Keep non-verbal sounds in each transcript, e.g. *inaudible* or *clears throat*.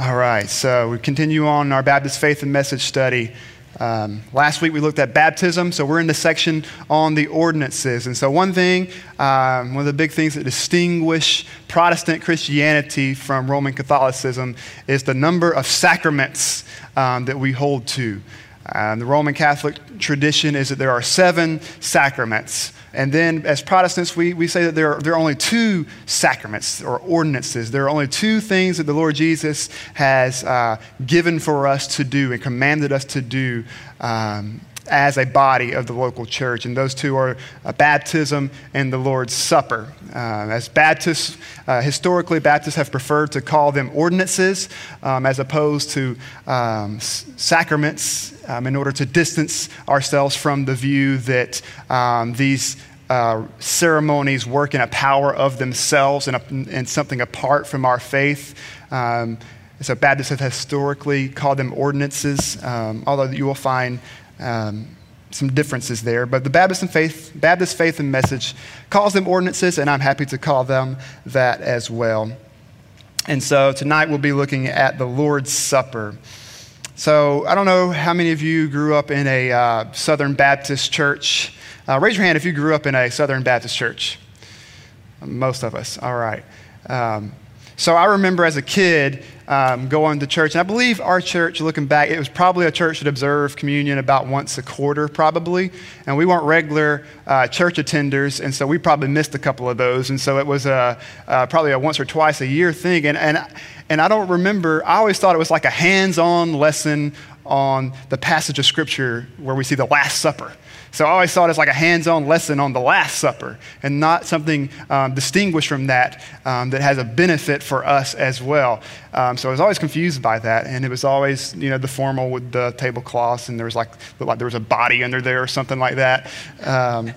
All right, so we continue on our Baptist faith and message study. Um, last week we looked at baptism, so we're in the section on the ordinances. And so, one thing, um, one of the big things that distinguish Protestant Christianity from Roman Catholicism is the number of sacraments um, that we hold to. Um, the Roman Catholic tradition is that there are seven sacraments. And then, as Protestants, we, we say that there are, there are only two sacraments or ordinances. There are only two things that the Lord Jesus has uh, given for us to do and commanded us to do um, as a body of the local church. And those two are uh, baptism and the Lord's Supper. Uh, as Baptists, uh, historically, Baptists have preferred to call them ordinances um, as opposed to um, sacraments um, in order to distance ourselves from the view that um, these uh, ceremonies work in a power of themselves and, a, and something apart from our faith. Um, so Baptists have historically called them ordinances, um, although you will find um, some differences there. But the Baptist and faith, Baptist faith and message calls them ordinances, and I'm happy to call them that as well. And so tonight we'll be looking at the Lord's Supper. So I don't know how many of you grew up in a uh, Southern Baptist church. Uh, raise your hand if you grew up in a Southern Baptist church. Most of us. All right. Um, so I remember as a kid um, going to church, and I believe our church, looking back, it was probably a church that observed communion about once a quarter, probably. And we weren't regular uh, church attenders, and so we probably missed a couple of those. And so it was a, uh, probably a once or twice a year thing. And, and, and I don't remember, I always thought it was like a hands on lesson on the passage of Scripture where we see the Last Supper. So I always saw it as like a hands on lesson on the Last Supper and not something um, distinguished from that um, that has a benefit for us as well. Um, so I was always confused by that. And it was always, you know, the formal with the tablecloths and there was like, like there was a body under there or something like that. Um,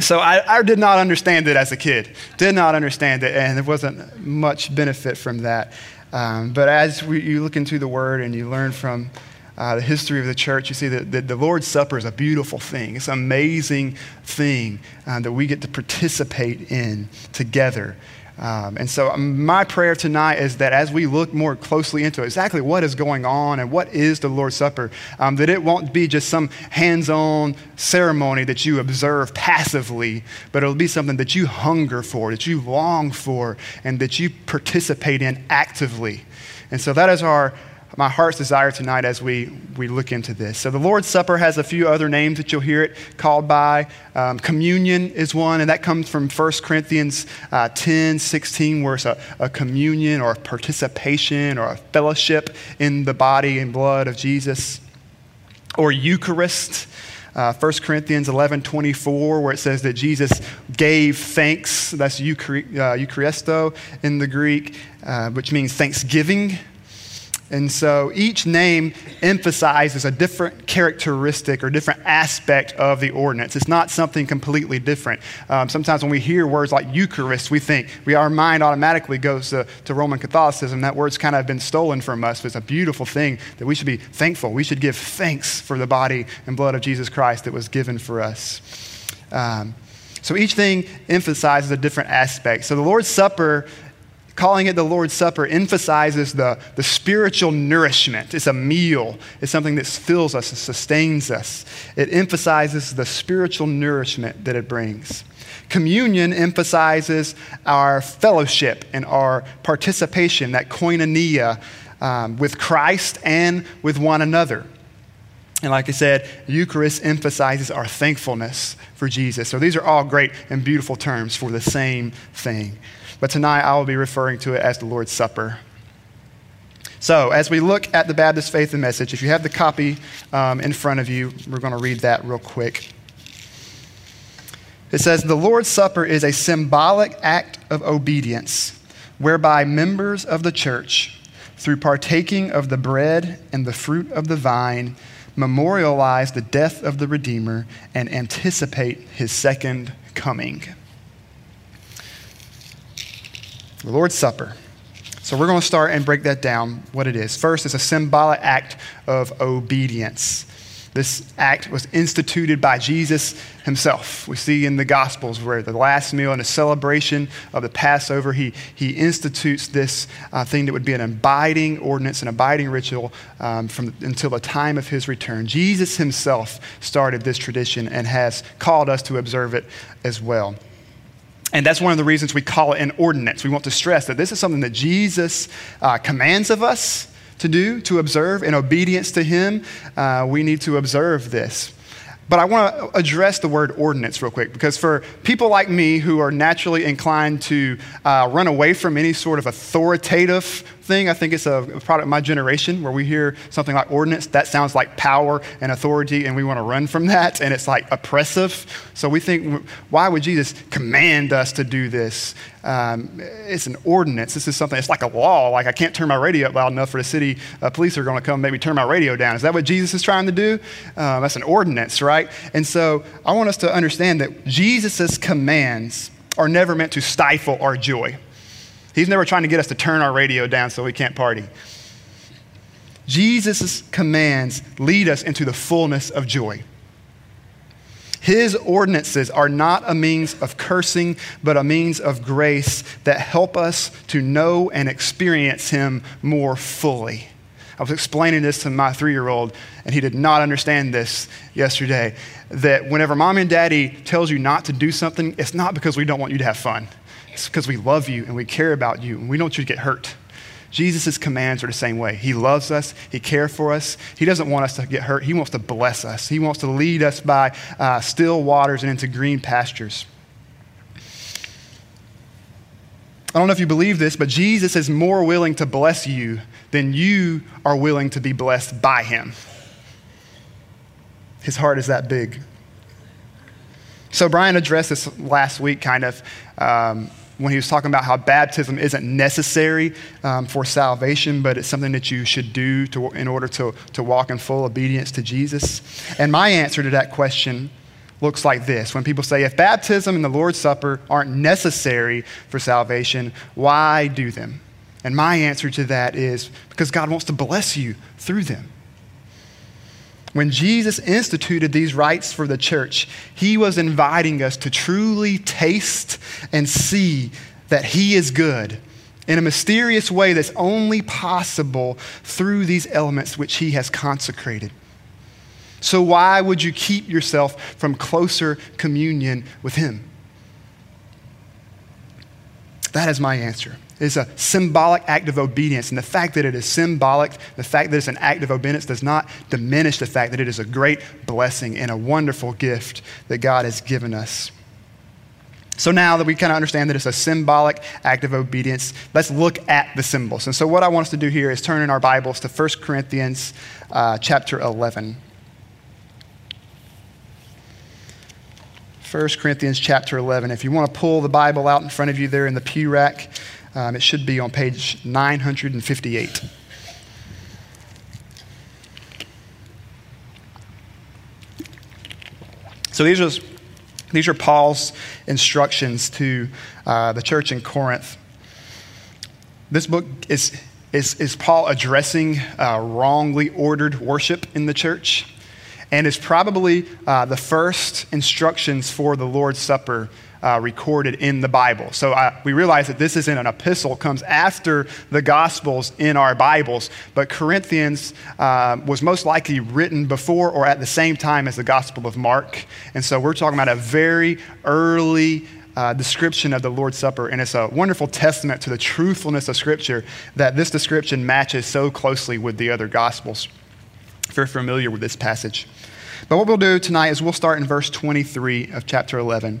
so I, I, did not understand it as a kid, did not understand it, and there wasn't much benefit from that. Um, but as we, you look into the Word and you learn from uh, the history of the church, you see that, the Lord's Supper is a beautiful thing. It's an amazing thing uh, that we get to participate in together. Um, and so, um, my prayer tonight is that as we look more closely into exactly what is going on and what is the Lord's Supper, um, that it won't be just some hands on ceremony that you observe passively, but it'll be something that you hunger for, that you long for, and that you participate in actively. And so, that is our my heart's desire tonight as we, we look into this. So, the Lord's Supper has a few other names that you'll hear it called by. Um, communion is one, and that comes from 1 Corinthians uh, 10 16, where it's a, a communion or a participation or a fellowship in the body and blood of Jesus. Or Eucharist. Uh, 1 Corinthians 11 24, where it says that Jesus gave thanks. That's uh, Eucharisto in the Greek, uh, which means thanksgiving. And so each name emphasizes a different characteristic or different aspect of the ordinance. It's not something completely different. Um, sometimes when we hear words like Eucharist, we think, we, our mind automatically goes to, to Roman Catholicism. That word's kind of been stolen from us, it's a beautiful thing that we should be thankful. We should give thanks for the body and blood of Jesus Christ that was given for us. Um, so each thing emphasizes a different aspect. So the Lord's Supper Calling it the Lord's Supper emphasizes the, the spiritual nourishment. It's a meal, it's something that fills us and sustains us. It emphasizes the spiritual nourishment that it brings. Communion emphasizes our fellowship and our participation, that koinonia, um, with Christ and with one another. And like I said, Eucharist emphasizes our thankfulness for Jesus. So these are all great and beautiful terms for the same thing. But tonight I will be referring to it as the Lord's Supper. So, as we look at the Baptist Faith and Message, if you have the copy um, in front of you, we're going to read that real quick. It says, The Lord's Supper is a symbolic act of obedience whereby members of the church, through partaking of the bread and the fruit of the vine, memorialize the death of the Redeemer and anticipate his second coming. The Lord's Supper. So we're going to start and break that down, what it is. First, it's a symbolic act of obedience. This act was instituted by Jesus himself. We see in the Gospels where the last meal and the celebration of the Passover, he, he institutes this uh, thing that would be an abiding ordinance, an abiding ritual um, from, until the time of his return. Jesus himself started this tradition and has called us to observe it as well. And that's one of the reasons we call it an ordinance. We want to stress that this is something that Jesus uh, commands of us to do, to observe. In obedience to Him, uh, we need to observe this. But I want to address the word ordinance real quick because for people like me who are naturally inclined to uh, run away from any sort of authoritative thing. I think it's a product of my generation where we hear something like ordinance. That sounds like power and authority, and we want to run from that, and it's like oppressive. So we think, why would Jesus command us to do this? Um, it's an ordinance. This is something, it's like a law. Like I can't turn my radio up loud enough for the city uh, police are going to come maybe turn my radio down. Is that what Jesus is trying to do? Uh, that's an ordinance, right? And so I want us to understand that Jesus' commands are never meant to stifle our joy. He's never trying to get us to turn our radio down so we can't party. Jesus' commands lead us into the fullness of joy. His ordinances are not a means of cursing, but a means of grace that help us to know and experience Him more fully. I was explaining this to my three year old, and he did not understand this yesterday. That whenever mom and daddy tells you not to do something, it's not because we don't want you to have fun. It's because we love you and we care about you and we don't want you to get hurt. Jesus' commands are the same way. He loves us, He cares for us. He doesn't want us to get hurt, He wants to bless us. He wants to lead us by uh, still waters and into green pastures. I don't know if you believe this, but Jesus is more willing to bless you than you are willing to be blessed by Him. His heart is that big. So, Brian addressed this last week, kind of. Um, when he was talking about how baptism isn't necessary um, for salvation, but it's something that you should do to, in order to, to walk in full obedience to Jesus. And my answer to that question looks like this when people say, if baptism and the Lord's Supper aren't necessary for salvation, why do them? And my answer to that is because God wants to bless you through them. When Jesus instituted these rites for the church, he was inviting us to truly taste and see that he is good in a mysterious way that's only possible through these elements which he has consecrated. So, why would you keep yourself from closer communion with him? That is my answer is a symbolic act of obedience. And the fact that it is symbolic, the fact that it's an act of obedience, does not diminish the fact that it is a great blessing and a wonderful gift that God has given us. So now that we kind of understand that it's a symbolic act of obedience, let's look at the symbols. And so what I want us to do here is turn in our Bibles to 1 Corinthians uh, chapter 11. 1 Corinthians chapter 11. If you want to pull the Bible out in front of you there in the pew rack, um, it should be on page 958. So these are, these are Paul's instructions to uh, the church in Corinth. This book is, is, is Paul addressing uh, wrongly ordered worship in the church and is probably uh, the first instructions for the Lord's Supper uh, recorded in the Bible. So uh, we realize that this isn't an epistle, comes after the Gospels in our Bibles, but Corinthians uh, was most likely written before or at the same time as the Gospel of Mark. And so we're talking about a very early uh, description of the Lord's Supper, and it's a wonderful testament to the truthfulness of Scripture that this description matches so closely with the other Gospels. If you're familiar with this passage. But what we'll do tonight is we'll start in verse 23 of chapter 11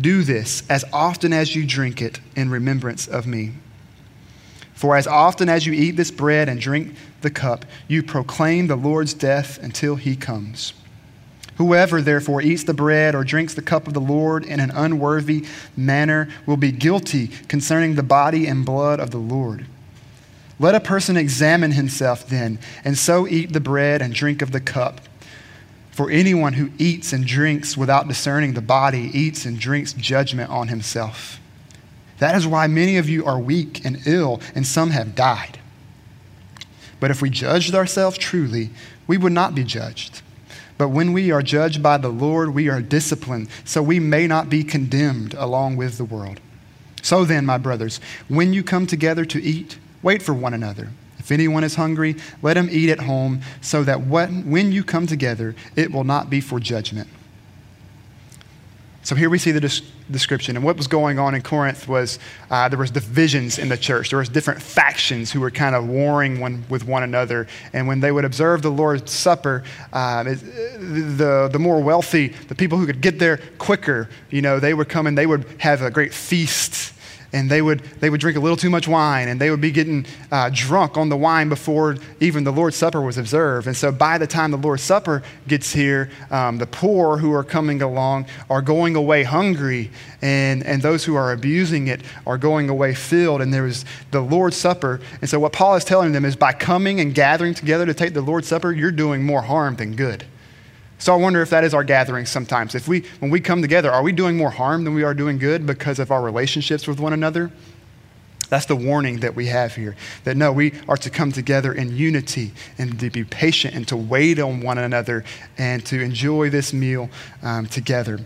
Do this as often as you drink it in remembrance of me. For as often as you eat this bread and drink the cup, you proclaim the Lord's death until he comes. Whoever therefore eats the bread or drinks the cup of the Lord in an unworthy manner will be guilty concerning the body and blood of the Lord. Let a person examine himself then, and so eat the bread and drink of the cup. For anyone who eats and drinks without discerning the body eats and drinks judgment on himself. That is why many of you are weak and ill, and some have died. But if we judged ourselves truly, we would not be judged. But when we are judged by the Lord, we are disciplined, so we may not be condemned along with the world. So then, my brothers, when you come together to eat, wait for one another. If anyone is hungry, let him eat at home, so that when you come together, it will not be for judgment. So here we see the description. And what was going on in Corinth was uh, there was divisions in the church. There was different factions who were kind of warring one with one another. And when they would observe the Lord's Supper, uh, the, the more wealthy, the people who could get there quicker, you know, they would come and they would have a great feast and they would, they would drink a little too much wine, and they would be getting uh, drunk on the wine before even the Lord's Supper was observed. And so by the time the Lord's Supper gets here, um, the poor who are coming along are going away hungry, and, and those who are abusing it are going away filled. And there is the Lord's Supper. And so what Paul is telling them is by coming and gathering together to take the Lord's Supper, you're doing more harm than good. So I wonder if that is our gathering sometimes. If we, when we come together, are we doing more harm than we are doing good because of our relationships with one another? That's the warning that we have here. That no, we are to come together in unity and to be patient and to wait on one another and to enjoy this meal um, together.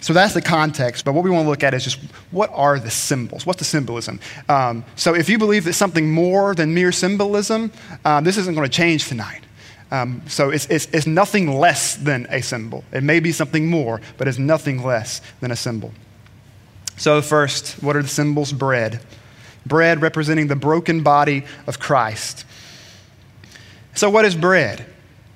So that's the context, but what we want to look at is just what are the symbols? What's the symbolism? Um, so if you believe that something more than mere symbolism, um, this isn't going to change tonight. Um, so it's, it's, it's nothing less than a symbol. It may be something more, but it's nothing less than a symbol. So, first, what are the symbols? Bread. Bread representing the broken body of Christ. So, what is bread?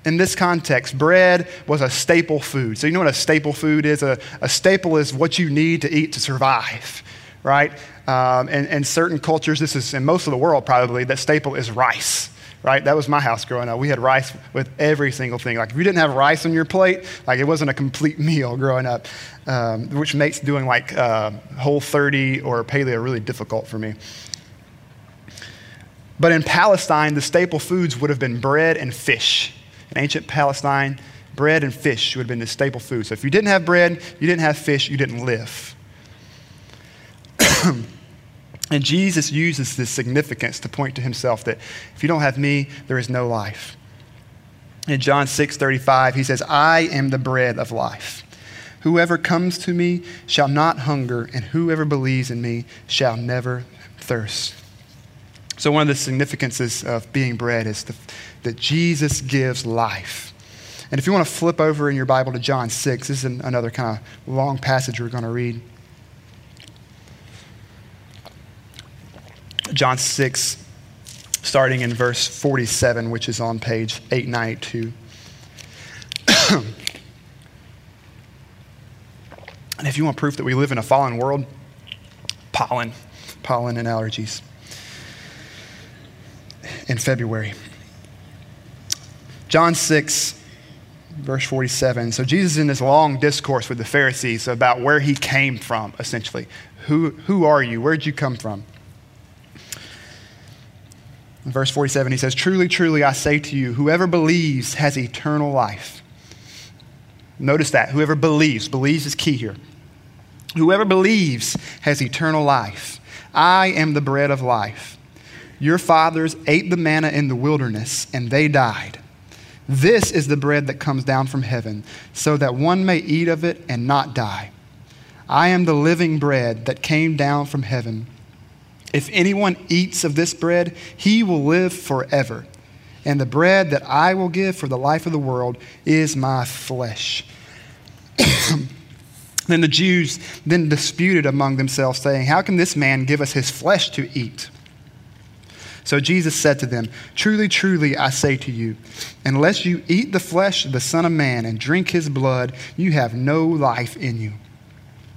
In this context, bread was a staple food. So, you know what a staple food is? A, a staple is what you need to eat to survive, right? Um, and, and certain cultures, this is in most of the world probably, that staple is rice right? That was my house growing up. We had rice with every single thing. Like if you didn't have rice on your plate, like it wasn't a complete *laughs* meal growing up, um, which makes doing like uh, Whole 30 or Paleo really difficult for me. But in Palestine, the staple foods would have been bread and fish. In ancient Palestine, bread and fish would have been the staple food. So if you didn't have bread, you didn't have fish, you didn't live. *clears throat* And Jesus uses this significance to point to himself that if you don't have me, there is no life. In John 6 35, he says, I am the bread of life. Whoever comes to me shall not hunger, and whoever believes in me shall never thirst. So, one of the significances of being bread is the, that Jesus gives life. And if you want to flip over in your Bible to John 6, this is another kind of long passage we're going to read. John 6, starting in verse 47, which is on page 892. *clears throat* and if you want proof that we live in a fallen world, pollen, pollen and allergies. In February. John 6, verse 47. So Jesus is in this long discourse with the Pharisees about where he came from, essentially. Who, who are you? Where'd you come from? In verse 47, he says, Truly, truly, I say to you, whoever believes has eternal life. Notice that. Whoever believes, believes is key here. Whoever believes has eternal life. I am the bread of life. Your fathers ate the manna in the wilderness, and they died. This is the bread that comes down from heaven, so that one may eat of it and not die. I am the living bread that came down from heaven. If anyone eats of this bread, he will live forever. And the bread that I will give for the life of the world is my flesh. *clears throat* then the Jews then disputed among themselves, saying, How can this man give us his flesh to eat? So Jesus said to them, Truly, truly, I say to you, unless you eat the flesh of the Son of Man and drink his blood, you have no life in you.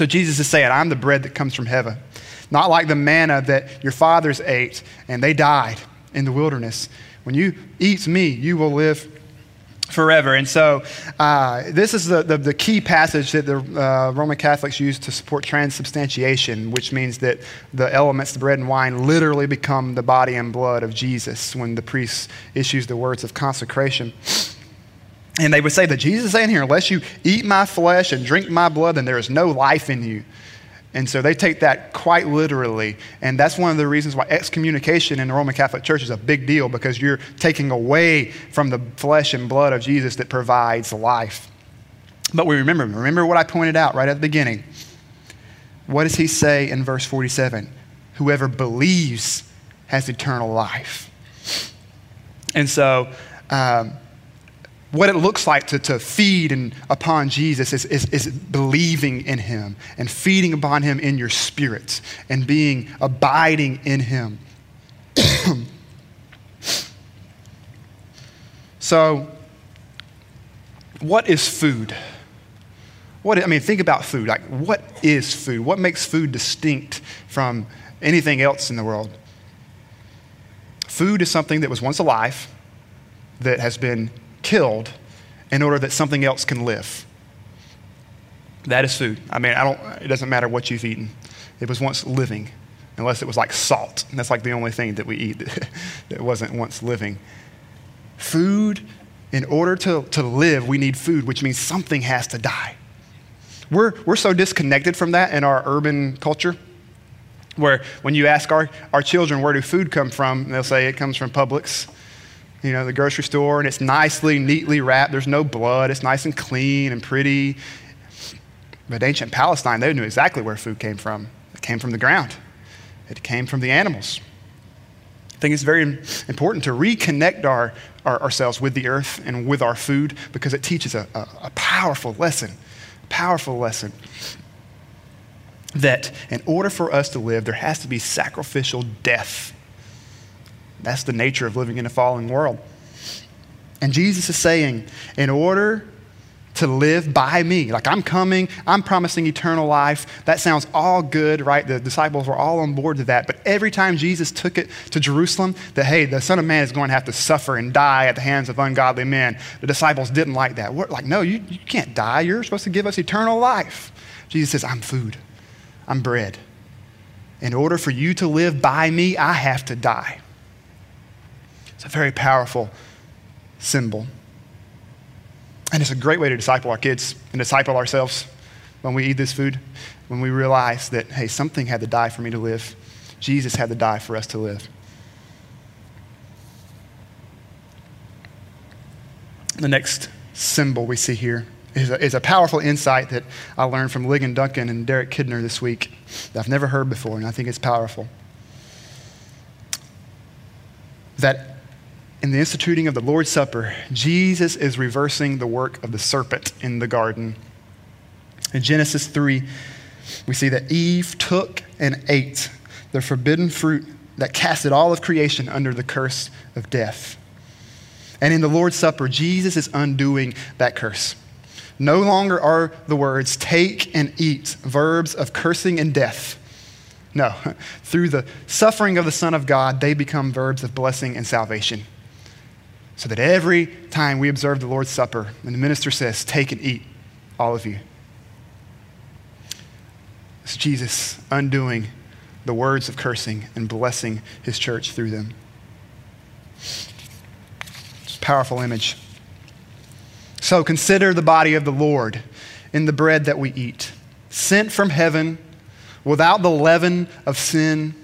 so Jesus is saying, I'm the bread that comes from heaven. Not like the manna that your fathers ate and they died in the wilderness. When you eat me, you will live forever. And so, uh, this is the, the, the, key passage that the uh, Roman Catholics use to support transubstantiation, which means that the elements, the bread and wine, literally become the body and blood of Jesus when the priest issues the words of consecration. And they would say that Jesus is saying here, unless you eat my flesh and drink my blood, then there is no life in you. And so they take that quite literally. And that's one of the reasons why excommunication in the Roman Catholic Church is a big deal because you're taking away from the flesh and blood of Jesus that provides life. But we remember, remember what I pointed out right at the beginning. What does he say in verse 47? Whoever believes has eternal life. And so, um, what it looks like to, to feed and upon Jesus is, is, is believing in him and feeding upon him in your spirit and being abiding in him. *clears throat* so, what is food? What, I mean, think about food. Like, what is food? What makes food distinct from anything else in the world? Food is something that was once alive, that has been killed in order that something else can live. That is food. I mean, I don't, it doesn't matter what you've eaten. It was once living, unless it was like salt. And that's like the only thing that we eat *laughs* that wasn't once living. Food, in order to, to live, we need food, which means something has to die. We're, we're so disconnected from that in our urban culture where when you ask our, our children where do food come from, they'll say it comes from Publix you know, the grocery store, and it's nicely, neatly wrapped. There's no blood. It's nice and clean and pretty. But ancient Palestine, they knew exactly where food came from. It came from the ground, it came from the animals. I think it's very important to reconnect our, our ourselves with the earth and with our food because it teaches a, a, a powerful lesson. Powerful lesson that in order for us to live, there has to be sacrificial death that's the nature of living in a fallen world. And Jesus is saying, in order to live by me, like I'm coming, I'm promising eternal life. That sounds all good, right? The disciples were all on board to that. But every time Jesus took it to Jerusalem, that hey, the Son of Man is going to have to suffer and die at the hands of ungodly men, the disciples didn't like that. We're like, no, you, you can't die. You're supposed to give us eternal life. Jesus says, I'm food, I'm bread. In order for you to live by me, I have to die. It's a very powerful symbol. And it's a great way to disciple our kids and disciple ourselves when we eat this food, when we realize that, hey, something had to die for me to live. Jesus had to die for us to live. The next symbol we see here is a, is a powerful insight that I learned from Ligon Duncan and Derek Kidner this week that I've never heard before, and I think it's powerful. That in the instituting of the Lord's Supper, Jesus is reversing the work of the serpent in the garden. In Genesis 3, we see that Eve took and ate the forbidden fruit that casted all of creation under the curse of death. And in the Lord's Supper, Jesus is undoing that curse. No longer are the words take and eat verbs of cursing and death. No, *laughs* through the suffering of the Son of God, they become verbs of blessing and salvation so that every time we observe the Lord's Supper and the minister says, Take and eat, all of you. It's Jesus undoing the words of cursing and blessing his church through them. It's a powerful image. So consider the body of the Lord in the bread that we eat, sent from heaven without the leaven of sin.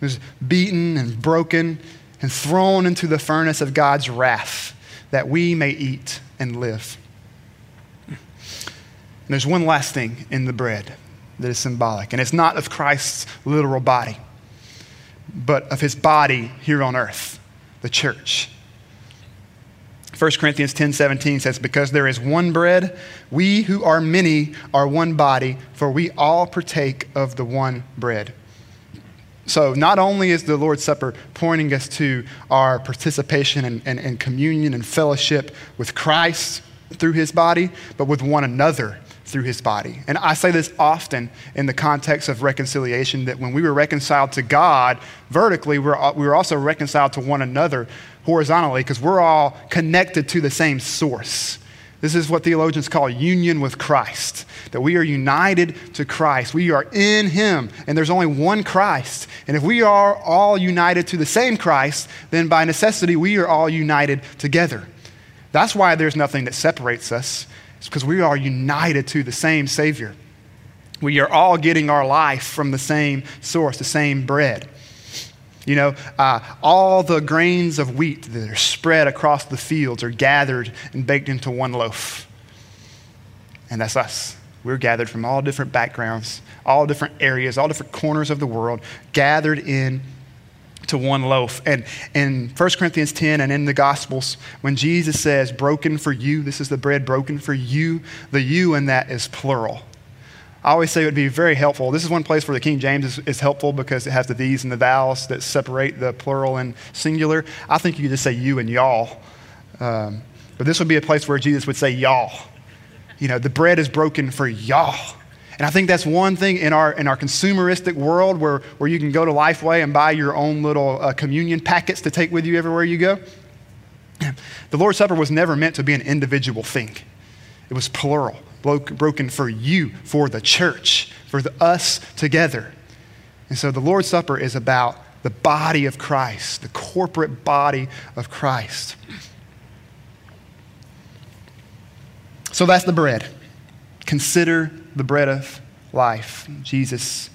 Was beaten and broken and thrown into the furnace of God's wrath that we may eat and live. And there's one last thing in the bread that is symbolic, and it's not of Christ's literal body, but of his body here on earth, the church. 1 Corinthians 10 17 says, Because there is one bread, we who are many are one body, for we all partake of the one bread. So, not only is the Lord's Supper pointing us to our participation and, and, and communion and fellowship with Christ through his body, but with one another through his body. And I say this often in the context of reconciliation that when we were reconciled to God vertically, we're, we were also reconciled to one another horizontally because we're all connected to the same source. This is what theologians call union with Christ, that we are united to Christ. We are in Him, and there's only one Christ. And if we are all united to the same Christ, then by necessity, we are all united together. That's why there's nothing that separates us. It's because we are united to the same Savior. We are all getting our life from the same source, the same bread. You know, uh, all the grains of wheat that are spread across the fields are gathered and baked into one loaf. And that's us. We're gathered from all different backgrounds, all different areas, all different corners of the world, gathered in to one loaf. And in 1 Corinthians 10 and in the Gospels, when Jesus says, broken for you, this is the bread broken for you, the you in that is plural. I always say it would be very helpful. This is one place where the King James is, is, helpful because it has the these and the thous that separate the plural and singular. I think you could just say you and y'all. Um, but this would be a place where Jesus would say y'all. You know, the bread is broken for y'all. And I think that's one thing in our, in our consumeristic world where, where you can go to Lifeway and buy your own little uh, communion packets to take with you everywhere you go. The Lord's Supper was never meant to be an individual thing, it was plural broken for you, for the church, for the, us together. And so the Lord's Supper is about the body of Christ, the corporate body of Christ. So that's the bread. Consider the bread of life, Jesus.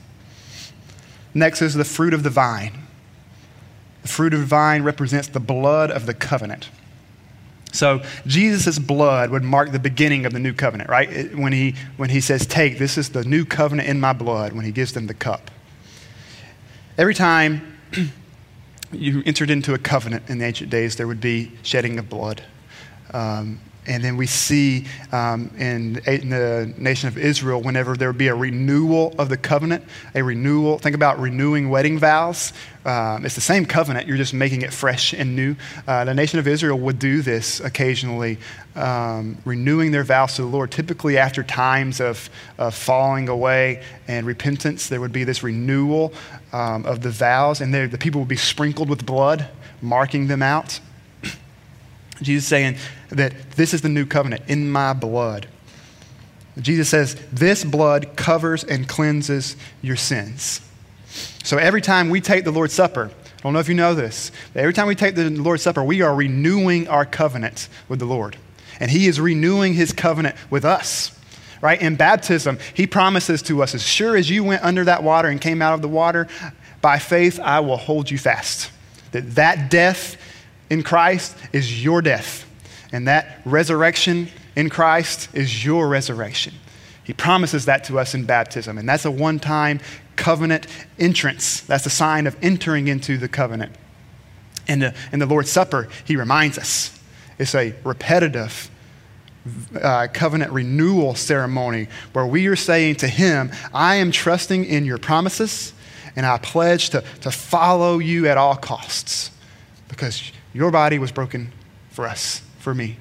Next is the fruit of the vine. The fruit of the vine represents the blood of the covenant. So Jesus' blood would mark the beginning of the new covenant, right? When he, when he says, Take, this is the new covenant in my blood, when he gives them the cup. Every time *clears throat* you entered into a covenant in the ancient days, there would be shedding of blood. Um, and then we see um, in, in, the nation of Israel, whenever there would be a renewal of the covenant, a renewal, think about renewing wedding vows. Um, it's the same covenant, you're just making it fresh and new. Uh, the nation of Israel would do this occasionally, um, renewing their vows to the Lord. Typically, after times of, of falling away and repentance, there would be this renewal um, of the vows, and the people would be sprinkled with blood, marking them out. Jesus saying that this is the new covenant in my blood. Jesus says, This blood covers and cleanses your sins. So every time we take the Lord's Supper, I don't know if you know this, but every time we take the Lord's Supper, we are renewing our covenant with the Lord. And He is renewing His covenant with us. Right? In baptism, He promises to us, as sure as you went under that water and came out of the water, by faith I will hold you fast. That that death in Christ is your death, and that resurrection in Christ is your resurrection. He promises that to us in baptism, and that's a one time covenant entrance. That's a sign of entering into the covenant. And the, in the Lord's Supper, he reminds us it's a repetitive uh, covenant renewal ceremony where we are saying to him, I am trusting in your promises, and I pledge to, to follow you at all costs because your body was broken for us, for me.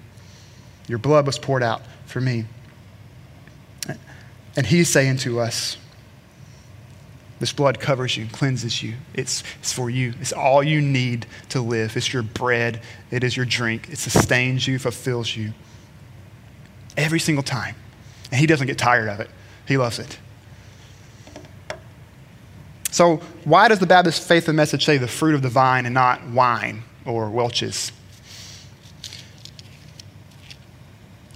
Your blood was poured out for me. And he's saying to us, this blood covers you, cleanses you. It's, it's for you. It's all you need to live. It's your bread. It is your drink. It sustains you, fulfills you. Every single time. And he doesn't get tired of it, he loves it. So, why does the Baptist faith and message say the fruit of the vine and not wine? Or Welch's.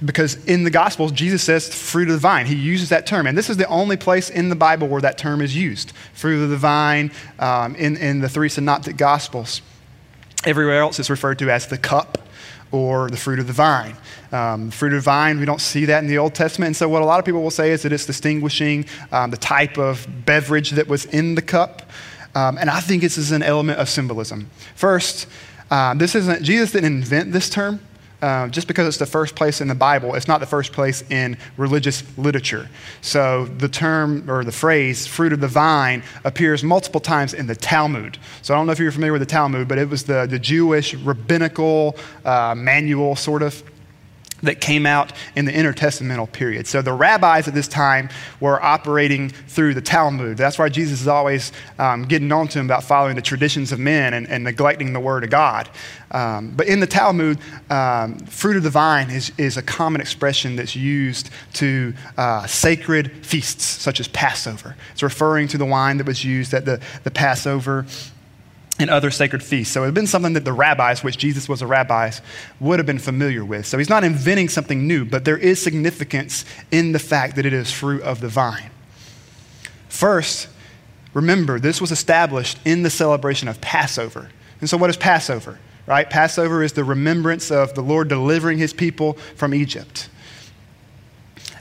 Because in the Gospels, Jesus says fruit of the vine. He uses that term. And this is the only place in the Bible where that term is used fruit of the vine um, in, in the three synoptic Gospels. Everywhere else, it's referred to as the cup or the fruit of the vine. Um, fruit of the vine, we don't see that in the Old Testament. And so, what a lot of people will say is that it's distinguishing um, the type of beverage that was in the cup. Um, and I think this is an element of symbolism. First, uh, this isn't, Jesus didn't invent this term. uh, just because it's the first place in the Bible, it's not the first place in religious literature. So the term or the phrase fruit of the vine appears multiple times in the Talmud. So I don't know if you're familiar with the Talmud, but it was the, the Jewish rabbinical uh, manual, sort of that came out in the intertestamental period. So the rabbis at this time were operating through the Talmud. That's why Jesus is always um, getting on to him about following the traditions of men and, and neglecting the word of God. Um, but in the Talmud, um, fruit of the vine is, is a common expression that's used to uh, sacred feasts, such as Passover. It's referring to the wine that was used at the, the Passover and other sacred feasts. So it had been something that the rabbis, which Jesus was a rabbi, would have been familiar with. So he's not inventing something new, but there is significance in the fact that it is fruit of the vine. First, remember, this was established in the celebration of Passover. And so, what is Passover? Right? Passover is the remembrance of the Lord delivering his people from Egypt.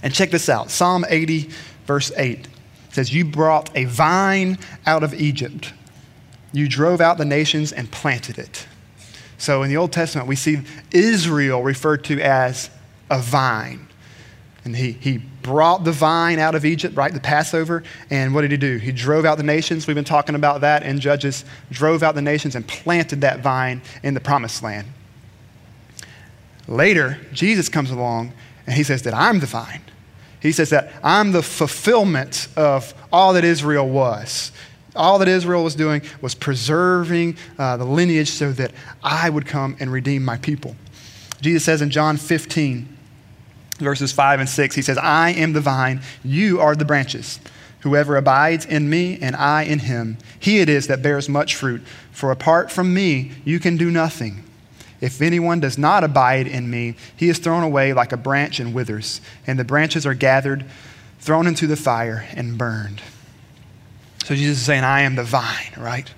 And check this out Psalm 80, verse 8 says, You brought a vine out of Egypt you drove out the nations and planted it. So in the Old Testament, we see Israel referred to as a vine. And he, he brought the vine out of Egypt, right? The Passover. And what did he do? He drove out the nations. We've been talking about that in Judges. Drove out the nations and planted that vine in the promised land. Later, Jesus comes along and he says that I'm the vine. He says that I'm the fulfillment of all that Israel was. All that Israel was doing was preserving uh, the lineage so that I would come and redeem my people. Jesus says in John 15, verses 5 and 6, he says, I am the vine, you are the branches. Whoever abides in me and I in him, he it is that bears much fruit. For apart from me, you can do nothing. If anyone does not abide in me, he is thrown away like a branch and withers, and the branches are gathered, thrown into the fire, and burned. So Jesus is saying, I am the vine, right?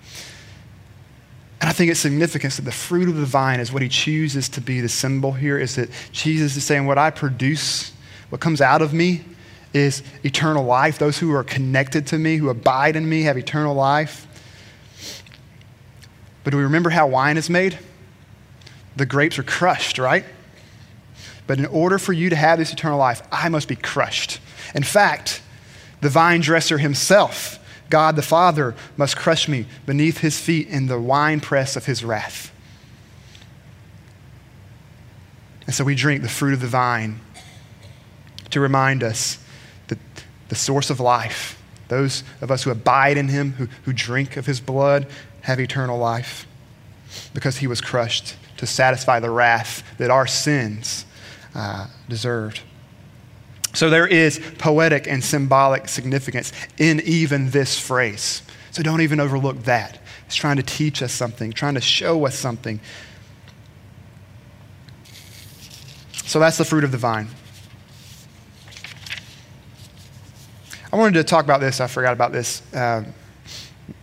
And I think it's significant that the fruit of the vine is what he chooses to be the symbol here, is that Jesus is saying, What I produce, what comes out of me, is eternal life. Those who are connected to me, who abide in me, have eternal life. But do we remember how wine is made? The grapes are crushed, right? But in order for you to have this eternal life, I must be crushed. In fact, the vine dresser himself God the Father must crush me beneath his feet in the winepress of his wrath. And so we drink the fruit of the vine to remind us that the source of life, those of us who abide in him, who, who drink of his blood, have eternal life because he was crushed to satisfy the wrath that our sins uh, deserved. So there is poetic and symbolic significance in even this phrase. So don't even overlook that. It's trying to teach us something, trying to show us something. So that's the fruit of the vine. I wanted to talk about this. I forgot about this uh,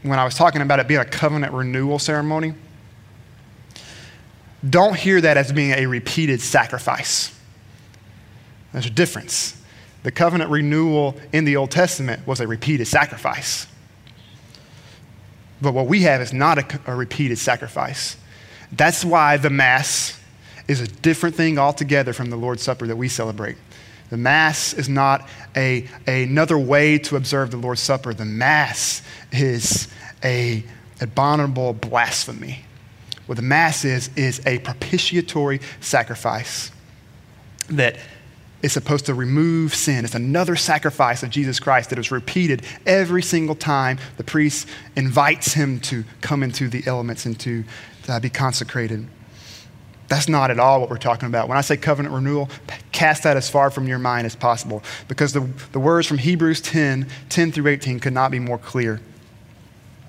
when I was talking about it being a covenant renewal ceremony. Don't hear that as being a repeated sacrifice. There's a difference the covenant renewal in the Old Testament was a repeated sacrifice. But what we have is not a, a, repeated sacrifice. That's why the Mass is a different thing altogether from the Lord's Supper that we celebrate. The Mass is not a, another way to observe the Lord's Supper. The Mass is a abominable blasphemy. What the Mass is, is a propitiatory sacrifice that is supposed to remove sin. It's another sacrifice of Jesus Christ that is repeated every single time the priest invites him to come into the elements and to uh, be consecrated. That's not at all what we're talking about. When I say covenant renewal, cast that as far from your mind as possible because the, the words from Hebrews 10 10 through 18 could not be more clear.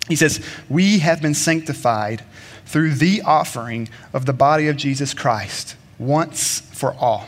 He says, We have been sanctified through the offering of the body of Jesus Christ once for all.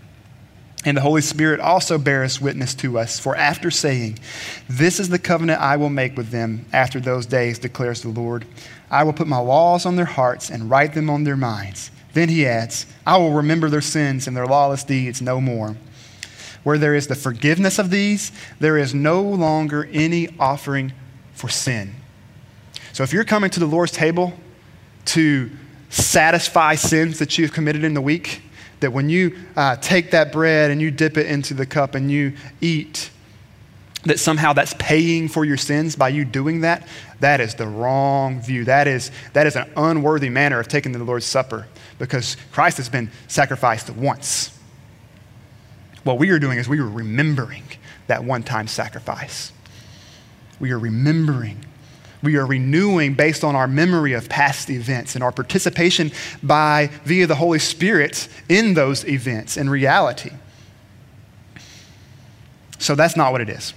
And the Holy Spirit also bears witness to us. For after saying, This is the covenant I will make with them after those days, declares the Lord, I will put my laws on their hearts and write them on their minds. Then he adds, I will remember their sins and their lawless deeds no more. Where there is the forgiveness of these, there is no longer any offering for sin. So if you're coming to the Lord's table to satisfy sins that you've committed in the week, that when you uh, take that bread and you dip it into the cup and you eat, that somehow that's paying for your sins by you doing that, that is the wrong view. That is, that is an unworthy manner of taking the Lord's Supper because Christ has been sacrificed once. What we are doing is we are remembering that one time sacrifice. We are remembering we are renewing based on our memory of past events and our participation by via the Holy Spirit in those events in reality. So that's not what it is.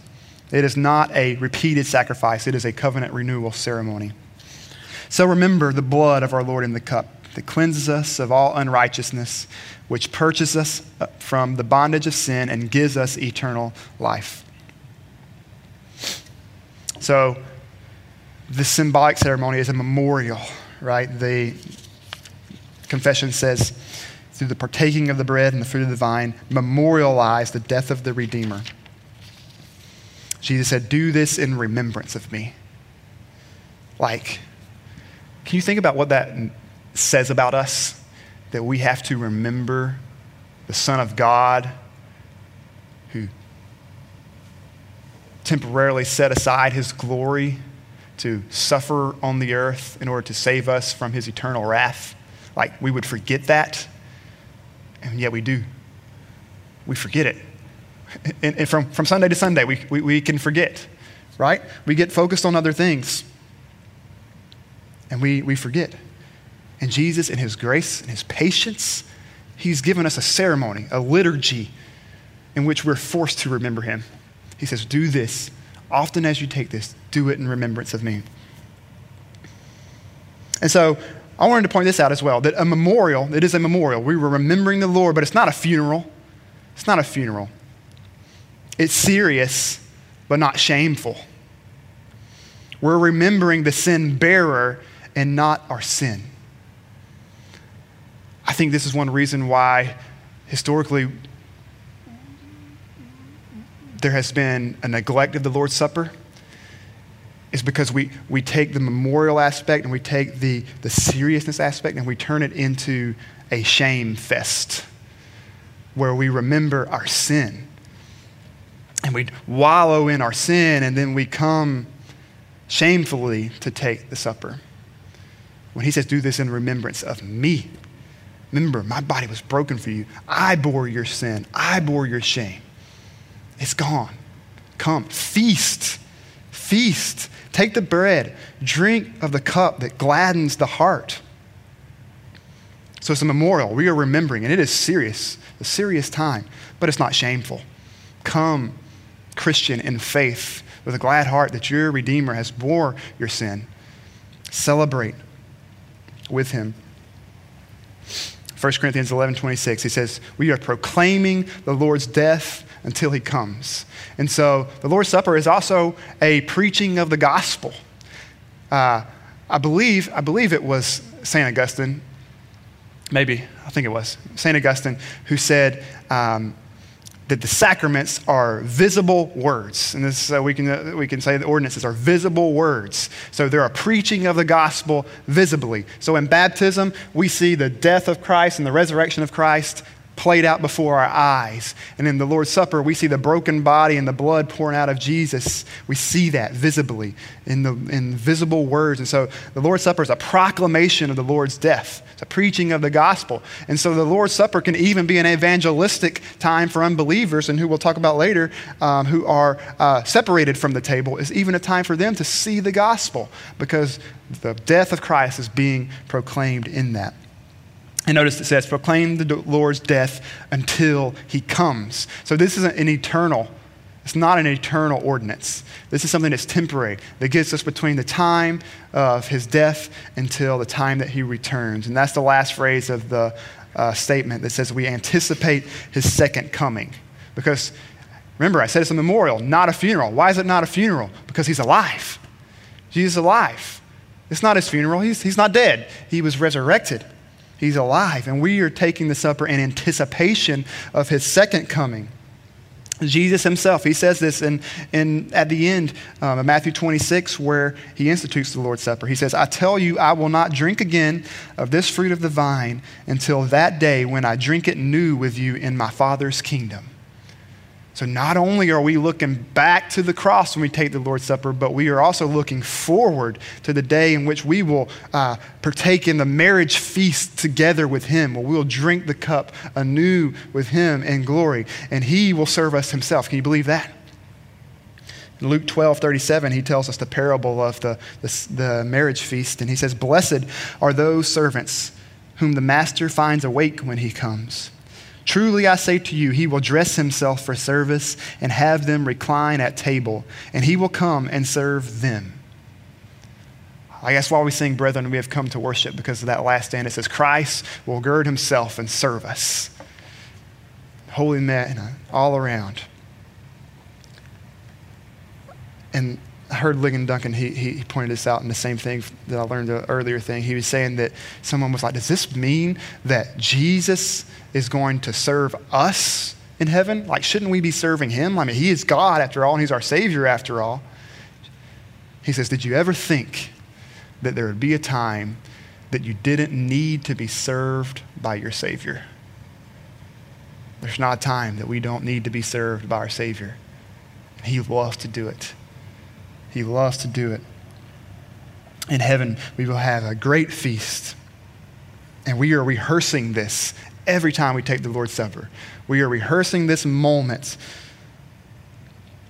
It is not a repeated sacrifice, it is a covenant renewal ceremony. So remember the blood of our Lord in the cup that cleanses us of all unrighteousness, which purchases us from the bondage of sin and gives us eternal life. So, the symbolic ceremony is a memorial, right? The confession says, through the partaking of the bread and the fruit of the vine, memorialize the death of the Redeemer. Jesus said, Do this in remembrance of me. Like, can you think about what that says about us? That we have to remember the Son of God who temporarily set aside his glory to suffer on the earth in order to save us from his eternal wrath. Like we would forget that, and yet we do. We forget it. And, and from, from Sunday to Sunday, we, we, we can forget, right? We get focused on other things, and we, we forget. And Jesus, in his grace and his patience, he's given us a ceremony, a liturgy in which we're forced to remember him. He says, Do this often as you take this, do it in remembrance of me. And so I wanted to point this out as well that a memorial, it is a memorial. We were remembering the Lord, but it's not a funeral. It's not a funeral. It's serious, but not shameful. We're remembering the sin bearer and not our sin. I think this is one reason why historically there has been a neglect of the Lord's Supper is because we, we take the memorial aspect and we take the, the seriousness aspect and we turn it into a shame fest where we remember our sin and we wallow in our sin and then we come shamefully to take the supper. When he says, Do this in remembrance of me. Remember, my body was broken for you. I bore your sin, I bore your shame. It's gone. Come, feast. Feast. Take the bread. Drink of the cup that gladdens the heart. So it's a memorial. We are remembering, and it is serious, a serious time, but it's not shameful. Come, Christian, in faith, with a glad heart that your Redeemer has bore your sin. Celebrate with him. 1 Corinthians 11 26, he says, We are proclaiming the Lord's death until he comes. And so the Lord's Supper is also a preaching of the gospel. Uh, I, believe, I believe it was St. Augustine, maybe, I think it was, St. Augustine, who said, um, that the sacraments are visible words. And this, uh, we, can, uh, we can say the ordinances are visible words. So they're a preaching of the gospel visibly. So in baptism, we see the death of Christ and the resurrection of Christ played out before our eyes. And in the Lord's Supper, we see the broken body and the blood pouring out of Jesus. We see that visibly in the in visible words. And so the Lord's Supper is a proclamation of the Lord's death. It's a preaching of the gospel. And so the Lord's Supper can even be an evangelistic time for unbelievers, and who we'll talk about later, um, who are uh, separated from the table, is even a time for them to see the gospel because the death of Christ is being proclaimed in that. And notice it says, proclaim the Lord's death until he comes. So this isn't an eternal, it's not an eternal ordinance. This is something that's temporary, that gets us between the time of his death until the time that he returns. And that's the last phrase of the uh, statement that says we anticipate his second coming. Because remember, I said it's a memorial, not a funeral. Why is it not a funeral? Because he's alive. Jesus is alive. It's not his funeral, he's, he's not dead, he was resurrected. He's alive. And we are taking the supper in anticipation of his second coming. Jesus himself, he says this in, in, at the end um, of Matthew 26, where he institutes the Lord's Supper. He says, I tell you, I will not drink again of this fruit of the vine until that day when I drink it new with you in my Father's kingdom. So, not only are we looking back to the cross when we take the Lord's Supper, but we are also looking forward to the day in which we will uh, partake in the marriage feast together with Him, where we'll drink the cup anew with Him in glory, and He will serve us Himself. Can you believe that? In Luke 12, 37, he tells us the parable of the, the, the marriage feast, and he says, Blessed are those servants whom the master finds awake when he comes. Truly I say to you, he will dress himself for service and have them recline at table, and he will come and serve them. I guess while we sing, brethren, we have come to worship because of that last stand. It says, Christ will gird himself and serve us. Holy men all around. And I heard Ligon Duncan, he, he pointed this out in the same thing that I learned the earlier thing. He was saying that someone was like, Does this mean that Jesus is going to serve us in heaven? Like, shouldn't we be serving him? I mean, he is God after all, and he's our Savior after all. He says, Did you ever think that there would be a time that you didn't need to be served by your Savior? There's not a time that we don't need to be served by our Savior. He loves to do it. He loves to do it. In heaven, we will have a great feast. And we are rehearsing this every time we take the Lord's Supper. We are rehearsing this moment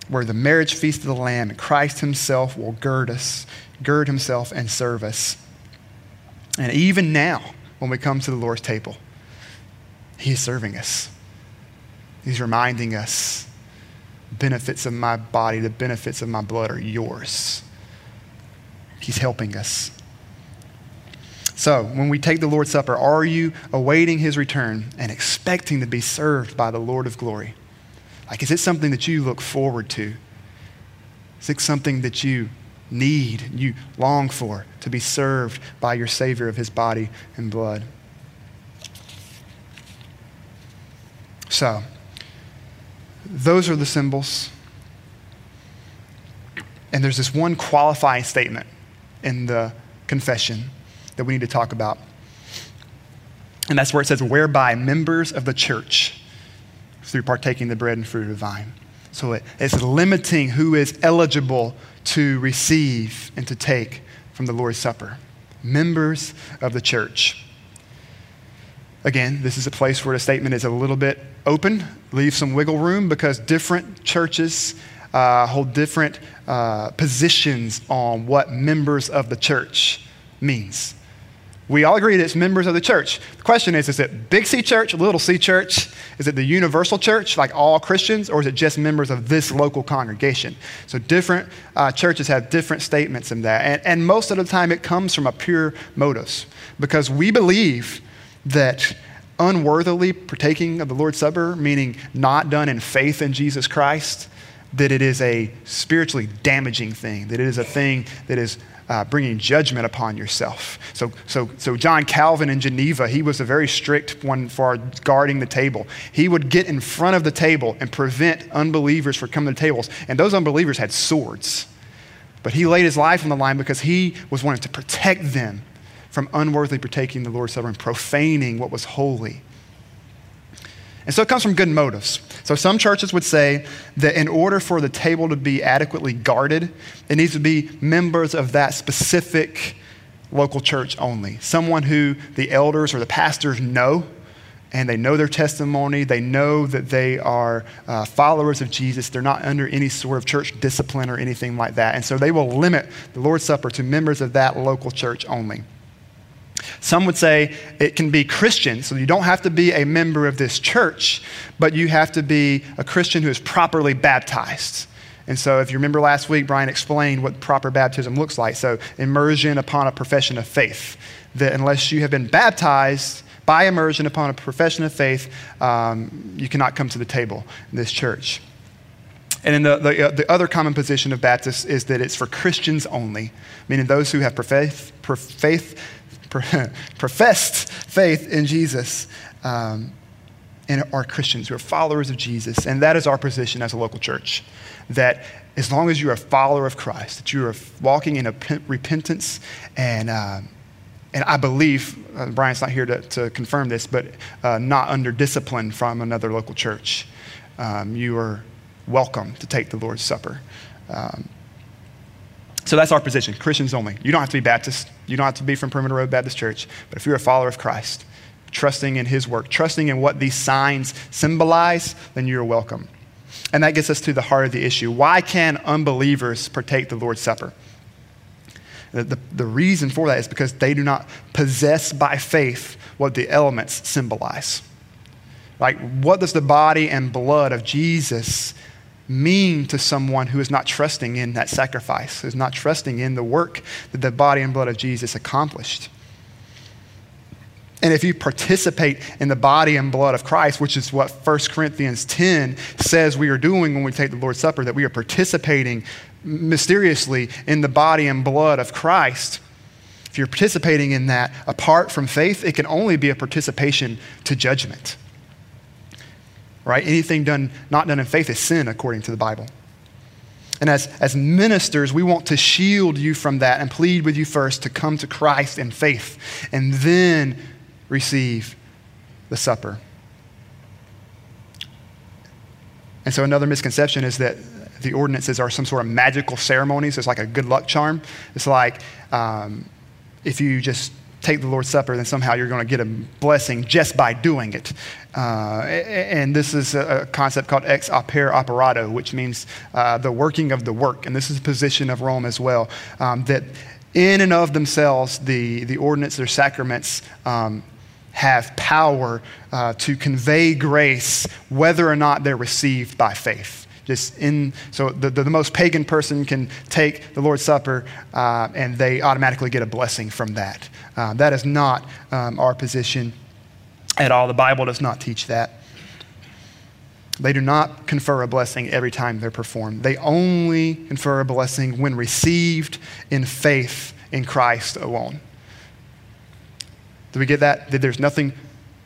where the marriage feast of the Lamb, Christ Himself will gird us, gird Himself and serve us. And even now, when we come to the Lord's table, He is serving us. He's reminding us benefits of my body, the benefits of my blood are yours. He's helping us. So, when we take the Lord's Supper, are you awaiting his return and expecting to be served by the Lord of glory? Like, is it something that you look forward to? Is it something that you need, you long for, to be served by your Savior of his body and blood? So, those are the symbols. And there's this one qualifying statement in the confession that we need to talk about. And that's where it says, whereby members of the church, through partaking the bread and fruit of the vine. So it, it's limiting who is eligible to receive and to take from the Lord's Supper. Members of the church. Again, this is a place where the statement is a little bit open, leave some wiggle room because different churches uh, hold different uh, positions on what members of the church means. We all agree that it's members of the church. The question is is it big C church, little c church? Is it the universal church, like all Christians, or is it just members of this local congregation? So different uh, churches have different statements in that. And, and most of the time it comes from a pure motives because we believe that unworthily partaking of the Lord's Supper, meaning not done in faith in Jesus Christ, that it is a spiritually damaging thing, that it is a thing that is uh, bringing judgment upon yourself. So, so, so, John Calvin in Geneva, he was a very strict one for guarding the table. He would get in front of the table and prevent unbelievers from coming to tables. And those unbelievers had swords. But he laid his life on the line because he was wanting to protect them from unworthily partaking the Lord's Supper and profaning what was holy. And so it comes from good motives. So some churches would say that in order for the table to be adequately guarded, it needs to be members of that specific local church only. Someone who the elders or the pastors know, and they know their testimony. They know that they are uh, followers of Jesus. They're not under any sort of church discipline or anything like that. And so they will limit the Lord's Supper to members of that local church only. Some would say it can be Christian, so you don't have to be a member of this church, but you have to be a Christian who is properly baptized. And so, if you remember last week, Brian explained what proper baptism looks like. So, immersion upon a profession of faith. That unless you have been baptized by immersion upon a profession of faith, um, you cannot come to the table in this church. And then the, the, uh, the, other common position of Baptists is that it's for Christians only, meaning those who have faith, faith, *laughs* professed faith in Jesus um, and are Christians who are followers of Jesus. And that is our position as a local church. That as long as you are a follower of Christ, that you are walking in repentance and, uh, and I believe, uh, Brian's not here to, to confirm this, but uh, not under discipline from another local church. Um, you are welcome to take the Lord's Supper. Um, so that's our position, Christians only. You don't have to be Baptist. You don't have to be from Perimeter Road Baptist Church. But if you're a follower of Christ, trusting in his work, trusting in what these signs symbolize, then you're welcome. And that gets us to the heart of the issue. Why can unbelievers partake the Lord's Supper? The, the, the, reason for that is because they do not possess by faith what the elements symbolize. Like, what does the body and blood of Jesus mean to someone who is not trusting in that sacrifice, who is not trusting in the work that the body and blood of Jesus accomplished. And if you participate in the body and blood of Christ, which is what 1 Corinthians 10 says we are doing when we take the Lord's Supper, that we are participating mysteriously in the body and blood of Christ. If you're participating in that apart from faith, it can only be a participation to judgment right? Anything done, not done in faith is sin, according to the Bible. And as, as ministers, we want to shield you from that and plead with you first to come to Christ in faith and then receive the supper. And so, another misconception is that the ordinances are some sort of magical ceremonies. It's like a good luck charm. It's like um, if you just take the Lord's Supper, then somehow you're going to get a blessing just by doing it. Uh, and this is a concept called ex opere operato, which means uh, the working of the work. And this is a position of Rome as well. Um, that in and of themselves, the, the ordinance or sacraments um, have power uh, to convey grace whether or not they're received by faith just in so the, the, the, most pagan person can take the lord's supper uh, and they automatically get a blessing from that uh, that is not um, our position at all. The bible does not teach that. They do not confer a blessing every time they're performed. They only confer a blessing when received in faith in christ alone. Do we get that? That there's nothing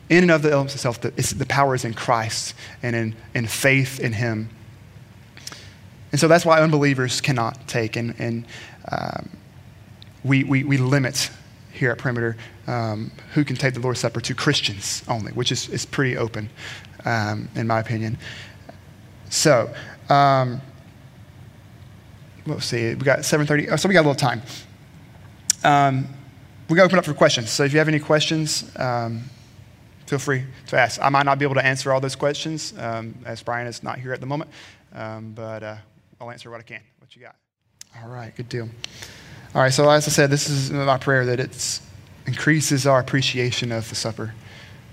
in and of the elements itself, the, the power is in Christ and in, in faith in Him. And so that's why unbelievers cannot take, and, and um, we, we, we limit here at Perimeter um, who can take the Lord's Supper to Christians only, which is, is pretty open, um, in my opinion. So, um, let's see, we got 7.30, oh, so we got a little time. Um, we're going to open up for questions. So if you have any questions, um, feel free to ask. I might not be able to answer all those questions, um, as Brian is not here at the moment, but uh, I'll answer what I can. What you got? All right, good deal. All right, so as I said, this is my prayer that it increases our appreciation of the supper.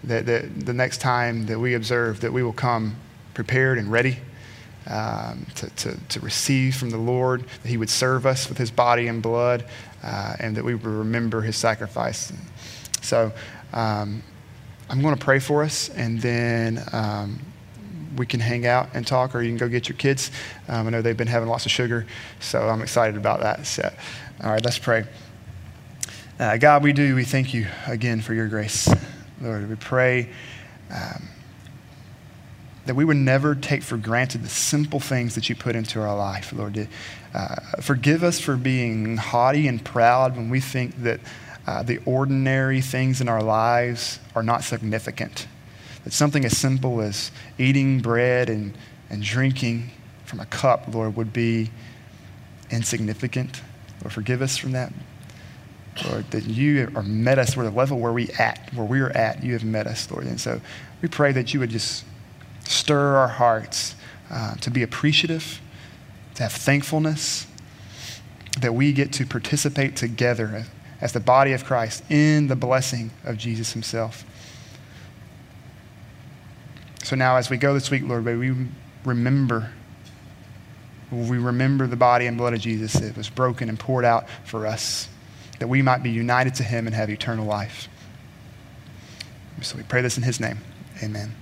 That, that the next time that we observe, that we will come prepared and ready um, to, to, to, receive from the Lord, that He would serve us with His body and blood, uh, and that we would remember His sacrifice. So um, I'm going to pray for us, and then um, we can hang out and talk, or you can go get your kids. Um, I know they've been having lots of sugar, so I'm excited about that. So, all right, let's pray. Uh, God, we do. We thank you again for your grace. Lord, we pray um, that we would never take for granted the simple things that you put into our life, Lord. Uh, forgive us for being haughty and proud when we think that uh, the ordinary things in our lives are not significant that something as simple as eating bread and, and drinking from a cup, Lord, would be insignificant. Lord, forgive us from that. Lord, that you are met us where the level where we at, where we are at, you have met us, Lord. And so we pray that you would just stir our hearts uh, to be appreciative, to have thankfulness, that we get to participate together as the body of Christ in the blessing of Jesus himself. So now, as we go this week, Lord, may we remember. We remember the body and blood of Jesus that was broken and poured out for us, that we might be united to him and have eternal life. So we pray this in his name. Amen.